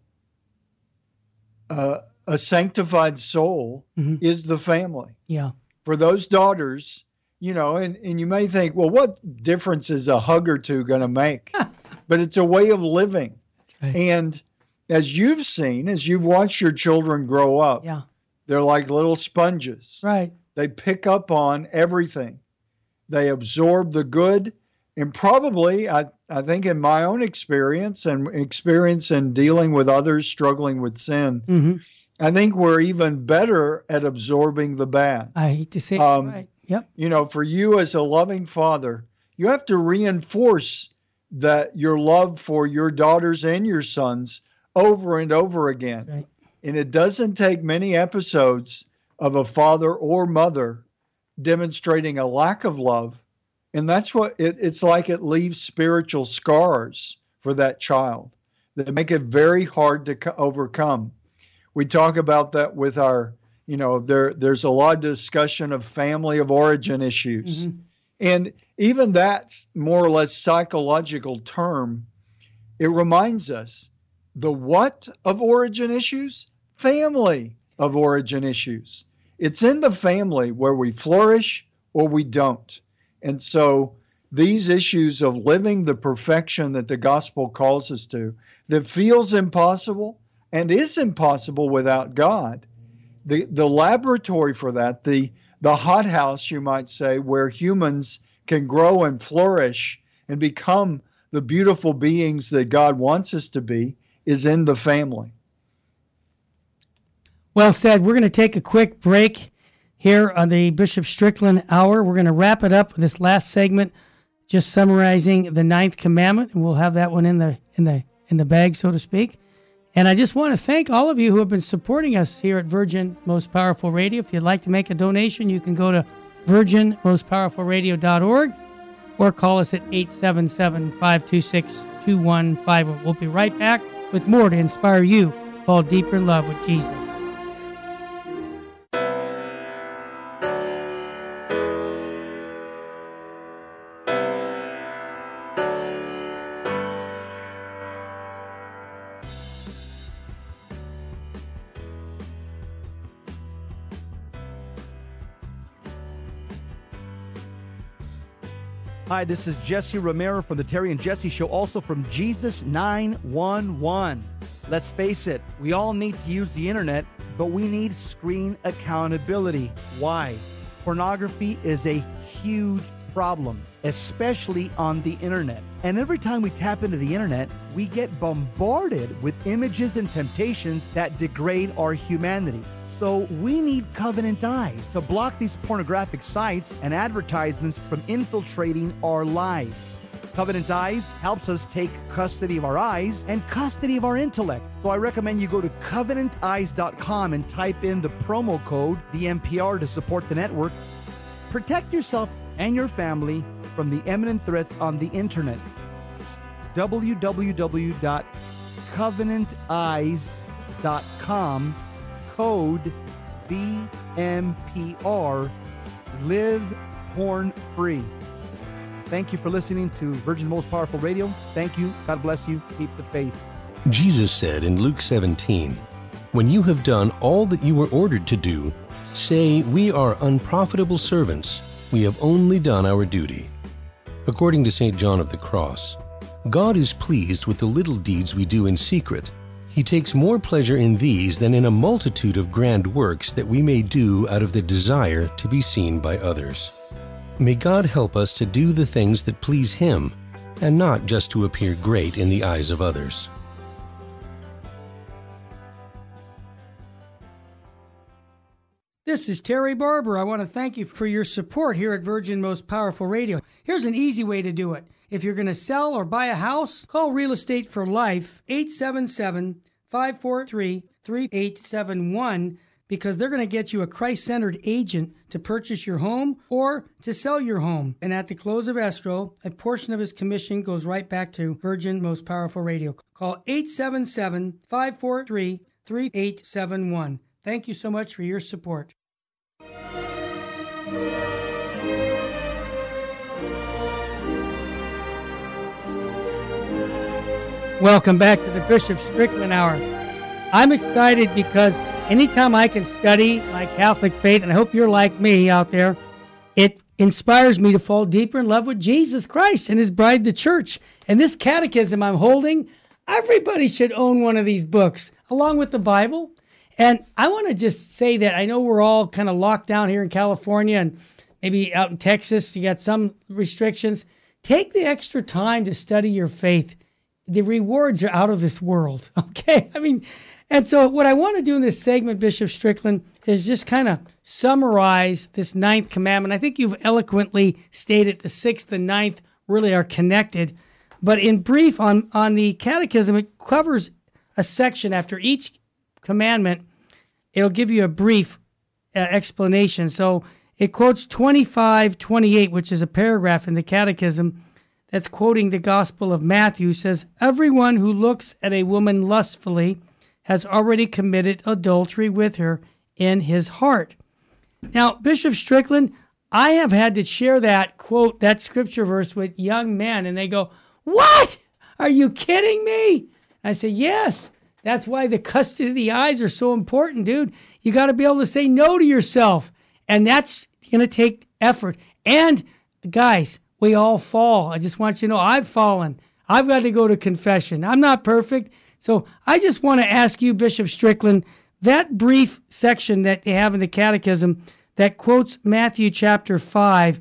uh, a sanctified soul Mm-hmm. is the family. Yeah. For those daughters, you know, and, and you may think, well, what difference is a hug or two going to make? [LAUGHS] but it's a way of living. right. And as you've seen, as you've watched your children grow up, Yeah. they're like little sponges. Right. They pick up on everything. They absorb the good. And probably, I, I think, in my own experience and experience in dealing with others struggling with sin, hmm I think we're even better at absorbing the bad. I hate to say it. Um, Right. Yep. You know, for you as a loving father, you have to reinforce that your love for your daughters and your sons over and over again. Right. And it doesn't take many episodes of a father or mother demonstrating a lack of love. And that's what it, it's like it leaves spiritual scars for that child that make it very hard to co- overcome. We talk about that with our, you know, there there's a lot of discussion of family of origin issues. Mhm. And even that more or less psychological term, it reminds us the what of origin issues? Family of origin issues. It's in the family where we flourish or we don't. And so these issues of living the perfection that the gospel calls us to, that feels impossible and is impossible without God, the, the laboratory for that, the, the hothouse, you might say, where humans can grow and flourish and become the beautiful beings that God wants us to be, is in the family. Well said. We're going to take a quick break here on the Bishop Strickland Hour. We're going to wrap it up with this last segment, just summarizing the ninth commandment, and we'll have that one in the in the in the bag, so to speak. And I just want to thank all of you who have been supporting us here at Virgin Most Powerful Radio. If you'd like to make a donation, you can go to virginmostpowerfulradio.org or call us at 877 526 2151. We'll be right back with more to inspire you fall deeper in love with Jesus. Hi, this is Jesse Romero from the Terry and Jesse Show, also from Jesus 911. Let's face it, we all need to use the internet, but we need screen accountability. Why? Pornography is a huge problem, especially on the internet. And every time we tap into the internet, we get bombarded with images and temptations that degrade our humanity. So we need Covenant Eyes to block these pornographic sites and advertisements from infiltrating our lives. Covenant Eyes helps us take custody of our eyes and custody of our intellect. So I recommend you go to covenanteyes.com and type in the promo code VMPR to support the network. Protect yourself and your family from the imminent threats on the internet. Www.covenanteyes.com code VMPR live porn free. Thank you for listening to Virgin Most Powerful Radio. Thank you. God bless you. Keep the faith. Jesus said in Luke 17, When you have done all that you were ordered to do, say, We are unprofitable servants. We have only done our duty. According to St. John of the Cross, God is pleased with the little deeds we do in secret. He takes more pleasure in these than in a multitude of grand works that we may do out of the desire to be seen by others. May God help us to do the things that please Him, and not just to appear great in the eyes of others. This is Terry Barber. I want to thank you for your support here at Virgin Most Powerful Radio. Here's an easy way to do it. If you're going to sell or buy a house, call Real Estate for Life 877 543 3871 because they're going to get you a Christ centered agent to purchase your home or to sell your home. And at the close of escrow, a portion of his commission goes right back to Virgin Most Powerful Radio. Call 877 543 3871. Thank you so much for your support. Welcome back to the Bishop Strickland Hour. I'm excited because anytime I can study my Catholic faith, and I hope you're like me out there, it inspires me to fall deeper in love with Jesus Christ and his bride, the church. And this catechism I'm holding, everybody should own one of these books along with the Bible. And I want to just say that I know we're all kind of locked down here in California and maybe out in Texas, you got some restrictions. Take the extra time to study your faith. The rewards are out of this world. [LAUGHS] Okay. I mean, and so what I want to do in this segment, Bishop Strickland, is just kind of summarize this ninth commandment. I think you've eloquently stated the sixth and ninth really are connected. But in brief, on, on the catechism, it covers a section after each commandment. It'll give you a brief uh, explanation. So it quotes 25 28, which is a paragraph in the catechism that's quoting the Gospel of Matthew, says, Everyone who looks at a woman lustfully has already committed adultery with her in his heart. Now, Bishop Strickland, I have had to share that quote, that scripture verse with young men, and they go, What? Are you kidding me? I say, Yes. That's why the custody of the eyes are so important, dude. You got to be able to say no to yourself. And that's going to take effort. And guys, we all fall. I just want you to know I've fallen. I've got to go to confession. I'm not perfect. So I just want to ask you, Bishop Strickland, that brief section that you have in the Catechism that quotes Matthew chapter 5,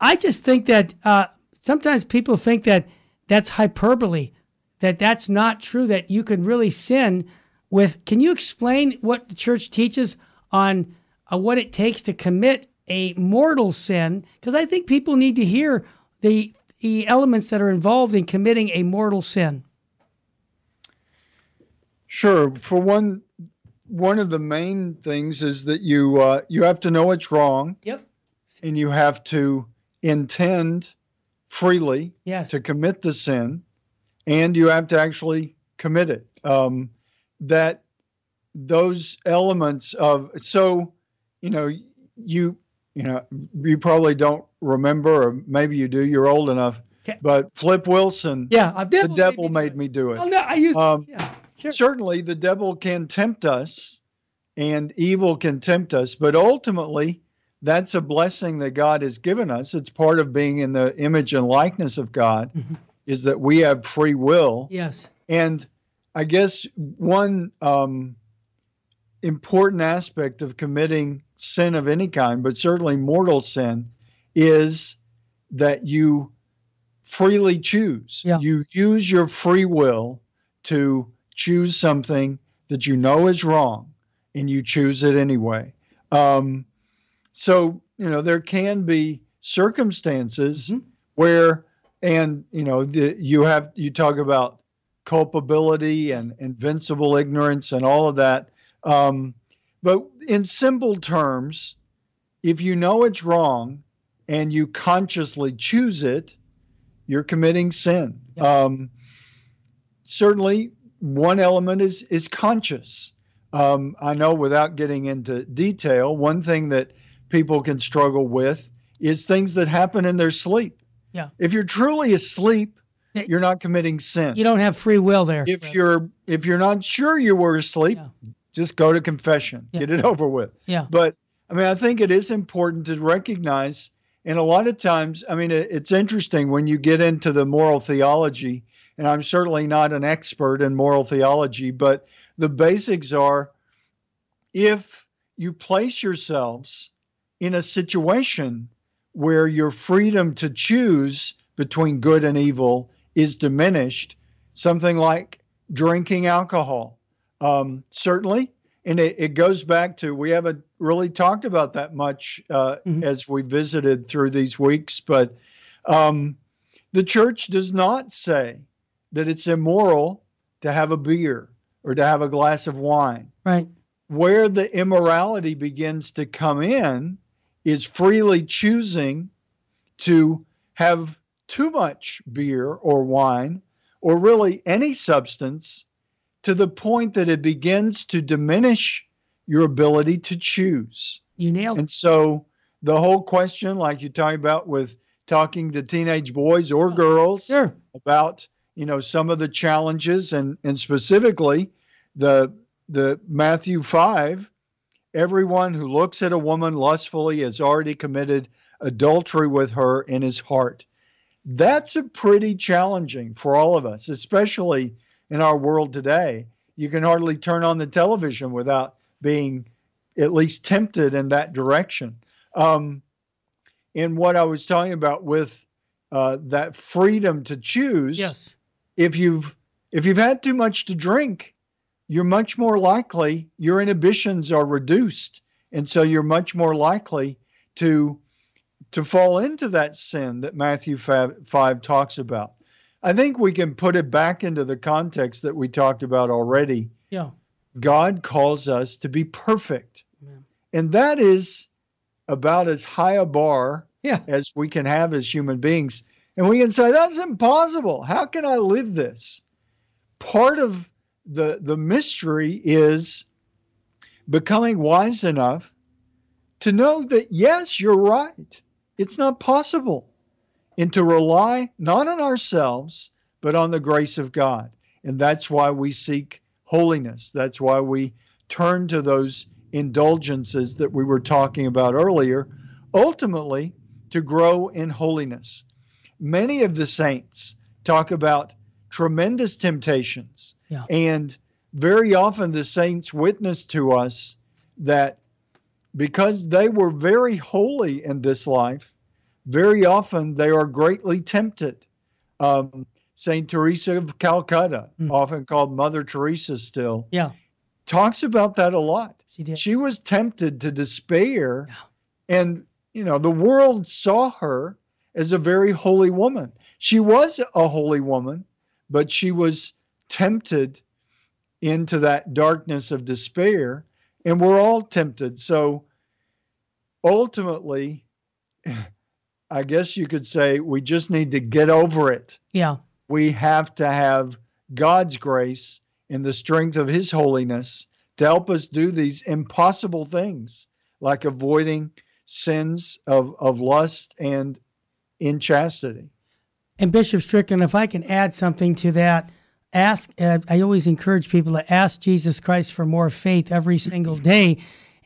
I just think that uh, sometimes people think that that's hyperbole, that that's not true, that you can really sin with. Can you explain what the church teaches on uh, what it takes to commit a mortal sin? Because I think people need to hear the, the elements that are involved in committing a mortal sin. Sure. For one, one of the main things is that you uh, you have to know it's wrong. Yep. And you have to intend freely yes. to commit the sin, and you have to actually commit it. Um, that those elements of so you know you you know you probably don't remember or maybe you do you're old enough okay. but flip wilson yeah the devil made me do it, oh, no, I used, um, yeah, sure. certainly the devil can tempt us and evil can tempt us but ultimately that's a blessing that god has given us it's part of being in the image and likeness of god mm-hmm. is that we have free will yes and i guess one um, important aspect of committing sin of any kind, but certainly mortal sin, is that you freely choose. Yeah. You use your free will to choose something that you know is wrong, and you choose it anyway. Um, so, you know, there can be circumstances mm-hmm. where, and, you know, the, you have, you talk about culpability and invincible ignorance and all of that. Um, but in simple terms, if you know it's wrong and you consciously choose it, you're committing sin. Yeah. Um, certainly, one element is is conscious. Um, I know without getting into detail, one thing that people can struggle with is things that happen in their sleep. Yeah. If you're truly asleep, you're not committing sin. You don't have free will there. If right. you're if you're not sure you were asleep, yeah. Just go to confession. Yeah. Get it [LAUGHS] over with. Yeah. But I mean, I think it is important to recognize, and a lot of times, I mean, it, it's interesting when you get into the moral theology, and I'm certainly not an expert in moral theology, but the basics are if you place yourselves in a situation where your freedom to choose between good and evil is diminished, something like drinking alcohol. Um, certainly, and it, it, goes back to we haven't really talked about that much uh, mm-hmm. as we visited through these weeks, but um, the church does not say that it's immoral to have a beer or to have a glass of wine. Right. Where the immorality begins to come in is freely choosing to have too much beer or wine or really any substance to the point that it begins to diminish your ability to choose. You nailed. And so the whole question, like you talk about with talking to teenage boys or girls sure. about you know some of the challenges and and specifically the the Matthew five, everyone who looks at a woman lustfully has already committed adultery with her in his heart. That's a pretty challenging for all of us, especially in our world today. You can hardly turn on the television without being at least tempted in that direction. Um, and what I was talking about with uh, that freedom to choose. Yes. If you've if you've had too much to drink, you're much more likely your inhibitions are reduced, and so you're much more likely to to fall into that sin that Matthew 5, 5 talks about. I think we can put it back into the context that we talked about already. Yeah. God calls us to be perfect. And that is about as high a bar yeah. as we can have as human beings. And we can say, that's impossible. How can I live this? Part of the, the mystery is becoming wise enough to know that, yes, you're right. It's not possible. And to rely not on ourselves, but on the grace of God. And that's why we seek holiness. That's why we turn to those indulgences that we were talking about earlier, ultimately to grow in holiness. Many of the saints talk about tremendous temptations. Yeah. And very often the saints witness to us that because they were very holy in this life, very often they are greatly tempted. Um, Saint Teresa of Calcutta, mm. often called Mother Teresa still, yeah. talks about that a lot. She did. She was tempted to despair, yeah. and you know the world saw her as a very holy woman. She was a holy woman, but she was tempted into that darkness of despair, and we're all tempted. So ultimately, I guess you could say we just need to get over it. Yeah. We have to have God's grace and the strength of His holiness to help us do these impossible things, like avoiding sins of, of lust and inchastity. And Bishop Strickland, if I can add something to that, ask. Uh, I always encourage people to ask Jesus Christ for more faith every single day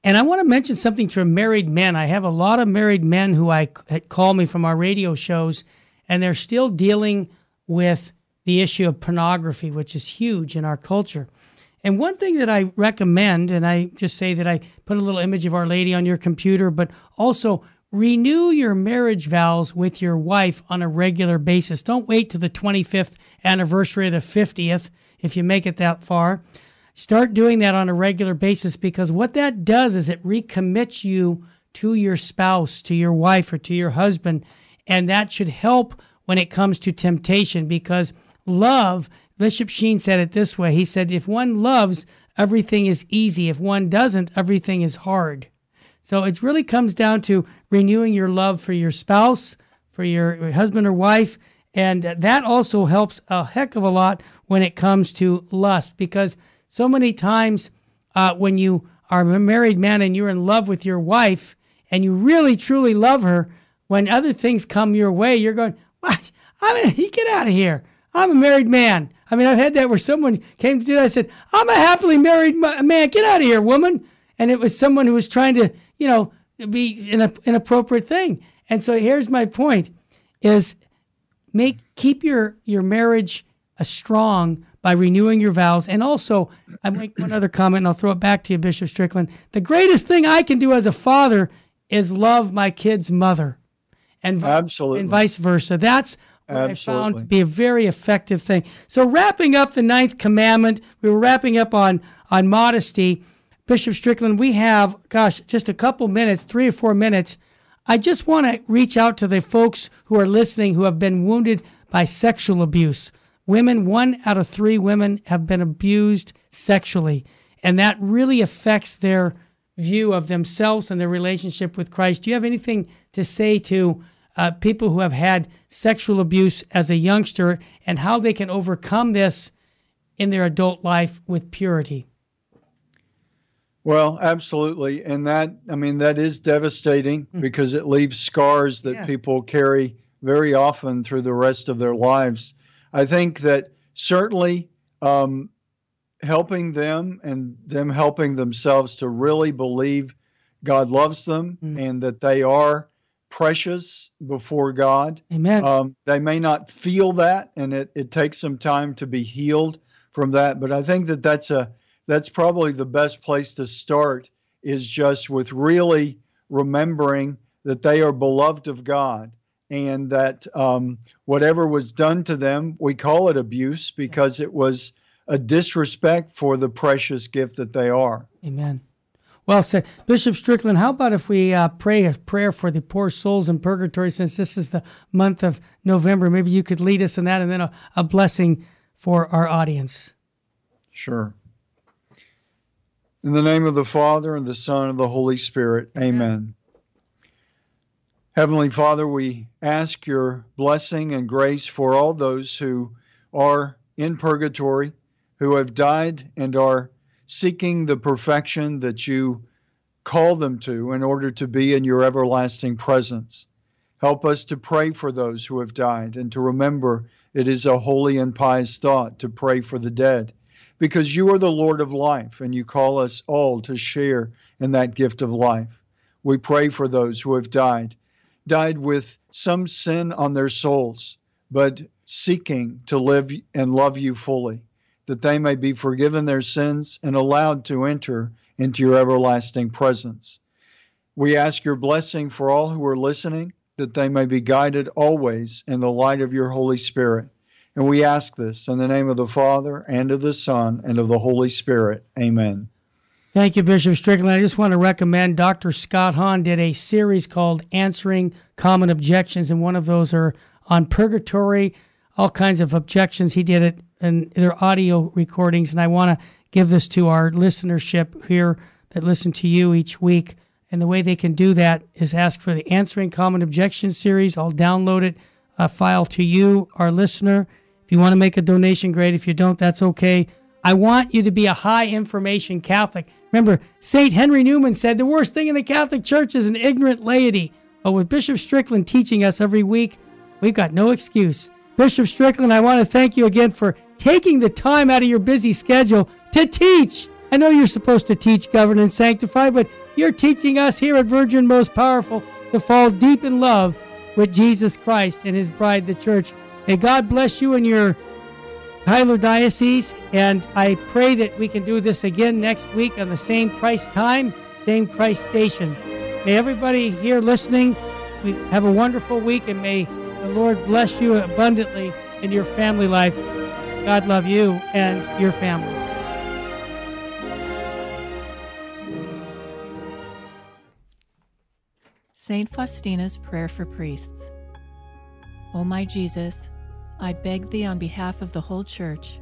and I want to mention something to married men. I have a lot of married men who I call me from our radio shows, and they're still dealing with the issue of pornography, which is huge in our culture. And one thing that I recommend, and I just say that I put a little image of Our Lady on your computer, but also renew your marriage vows with your wife on a regular basis. Don't wait to the 25th anniversary or the 50th if you make it that far. Start doing that on a regular basis because what that does is it recommits you to your spouse, to your wife, or to your husband. And that should help when it comes to temptation because love, Bishop Sheen said it this way. He said, if one loves, everything is easy. If one doesn't, everything is hard. So it really comes down to renewing your love for your spouse, for your husband or wife. And that also helps a heck of a lot when it comes to lust because so many times uh, when you are a married man and you're in love with your wife and you really truly love her, when other things come your way, you're going, what? I mean, [LAUGHS] get out of here. I'm a married man. I mean, I've had that where someone came to do that. I said, I'm a happily married man. Get out of here, woman. And it was someone who was trying to, you know, be an inappropriate thing. And so here's my point is make keep your your marriage strong by renewing your vows. And also, I make one other comment, and I'll throw it back to you, Bishop Strickland. The greatest thing I can do as a father is love my kid's mother, and absolutely, and vice versa. That's. I found to be a very effective thing. So, wrapping up the ninth commandment, we were wrapping up on on modesty. Bishop Strickland, we have, gosh, just a couple minutes, three or four minutes. I just want to reach out to the folks who are listening who have been wounded by sexual abuse. Women, one out of three women have been abused sexually, and that really affects their view of themselves and their relationship with Christ. Do you have anything to say to uh, people who have had sexual abuse as a youngster and how they can overcome this in their adult life with purity? Well, absolutely. And that, I mean, that is devastating mm-hmm. because it leaves scars that yeah. people carry very often through the rest of their lives. I think that certainly um, helping them and them helping themselves to really believe God loves them mm-hmm. and that they are precious before God. Amen. Um, they may not feel that, and it, it takes some time to be healed from that. But I think that that's a that's probably the best place to start is just with really remembering that they are beloved of God and that um, whatever was done to them, we call it abuse because it was a disrespect for the precious gift that they are. Amen. Well said. Bishop Strickland, how about if we uh, pray a prayer for the poor souls in purgatory since this is the month of November? Maybe you could lead us in that and then a, a blessing for our audience. Sure. In the name of the Father, and the Son, and the Holy Spirit. Amen. Amen. Heavenly Father, we ask your blessing and grace for all those who are in purgatory, who have died and are seeking the perfection that you call them to in order to be in your everlasting presence. Help us to pray for those who have died and to remember it is a holy and pious thought to pray for the dead because you are the Lord of life and you call us all to share in that gift of life. We pray for those who have died, died with some sin on their souls, but seeking to live and love you fully, that they may be forgiven their sins and allowed to enter into your everlasting presence. We ask your blessing for all who are listening, that they may be guided always in the light of your Holy Spirit and we ask this in the name of the Father, and of the Son, and of the Holy Spirit. Amen. Thank you, Bishop Strickland. I just want to recommend Dr. Scott Hahn did a series called Answering Common Objections, and one of those are on purgatory, all kinds of objections. He did it in their audio recordings, and I want to give this to our listenership here that listen to you each week. And the way they can do that is ask for the Answering Common Objections series. I'll download it, a file to you, our listener If you want to make a donation, great. If you don't, that's okay. I want you to be a high information Catholic. Remember, St. Henry Newman said the worst thing in the Catholic Church is an ignorant laity. But with Bishop Strickland teaching us every week, we've got no excuse. Bishop Strickland, I want to thank you again for taking the time out of your busy schedule to teach. I know you're supposed to teach, govern, and sanctify, but you're teaching us here at Virgin Most Powerful to fall deep in love with Jesus Christ and his bride, the church. May God bless you and your Tyler Diocese, and I pray that we can do this again next week on the same Christ time, same Christ station. May everybody here listening have a wonderful week, and may the Lord bless you abundantly in your family life. God love you and your family. Saint Faustina's Prayer for Priests. O my Jesus, I beg thee on behalf of the whole Church,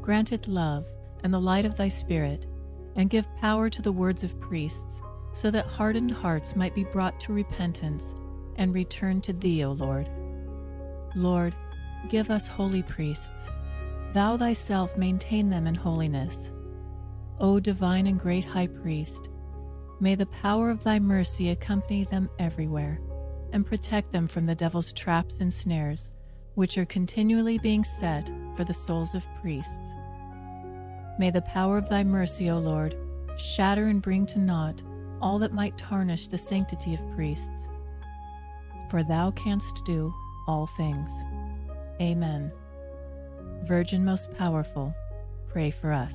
grant it love and the light of thy Spirit, and give power to the words of priests, so that hardened hearts might be brought to repentance and return to thee, O Lord. Lord, give us holy priests. Thou thyself maintain them in holiness. O divine and great high priest, may the power of thy mercy accompany them everywhere and protect them from the devil's traps and snares which are continually being set for the souls of priests. May the power of thy mercy, O Lord, shatter and bring to naught all that might tarnish the sanctity of priests. For thou canst do all things. Amen. Virgin most powerful, pray for us.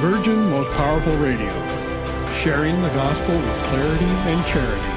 Virgin Most Powerful Radio sharing the gospel with clarity and charity.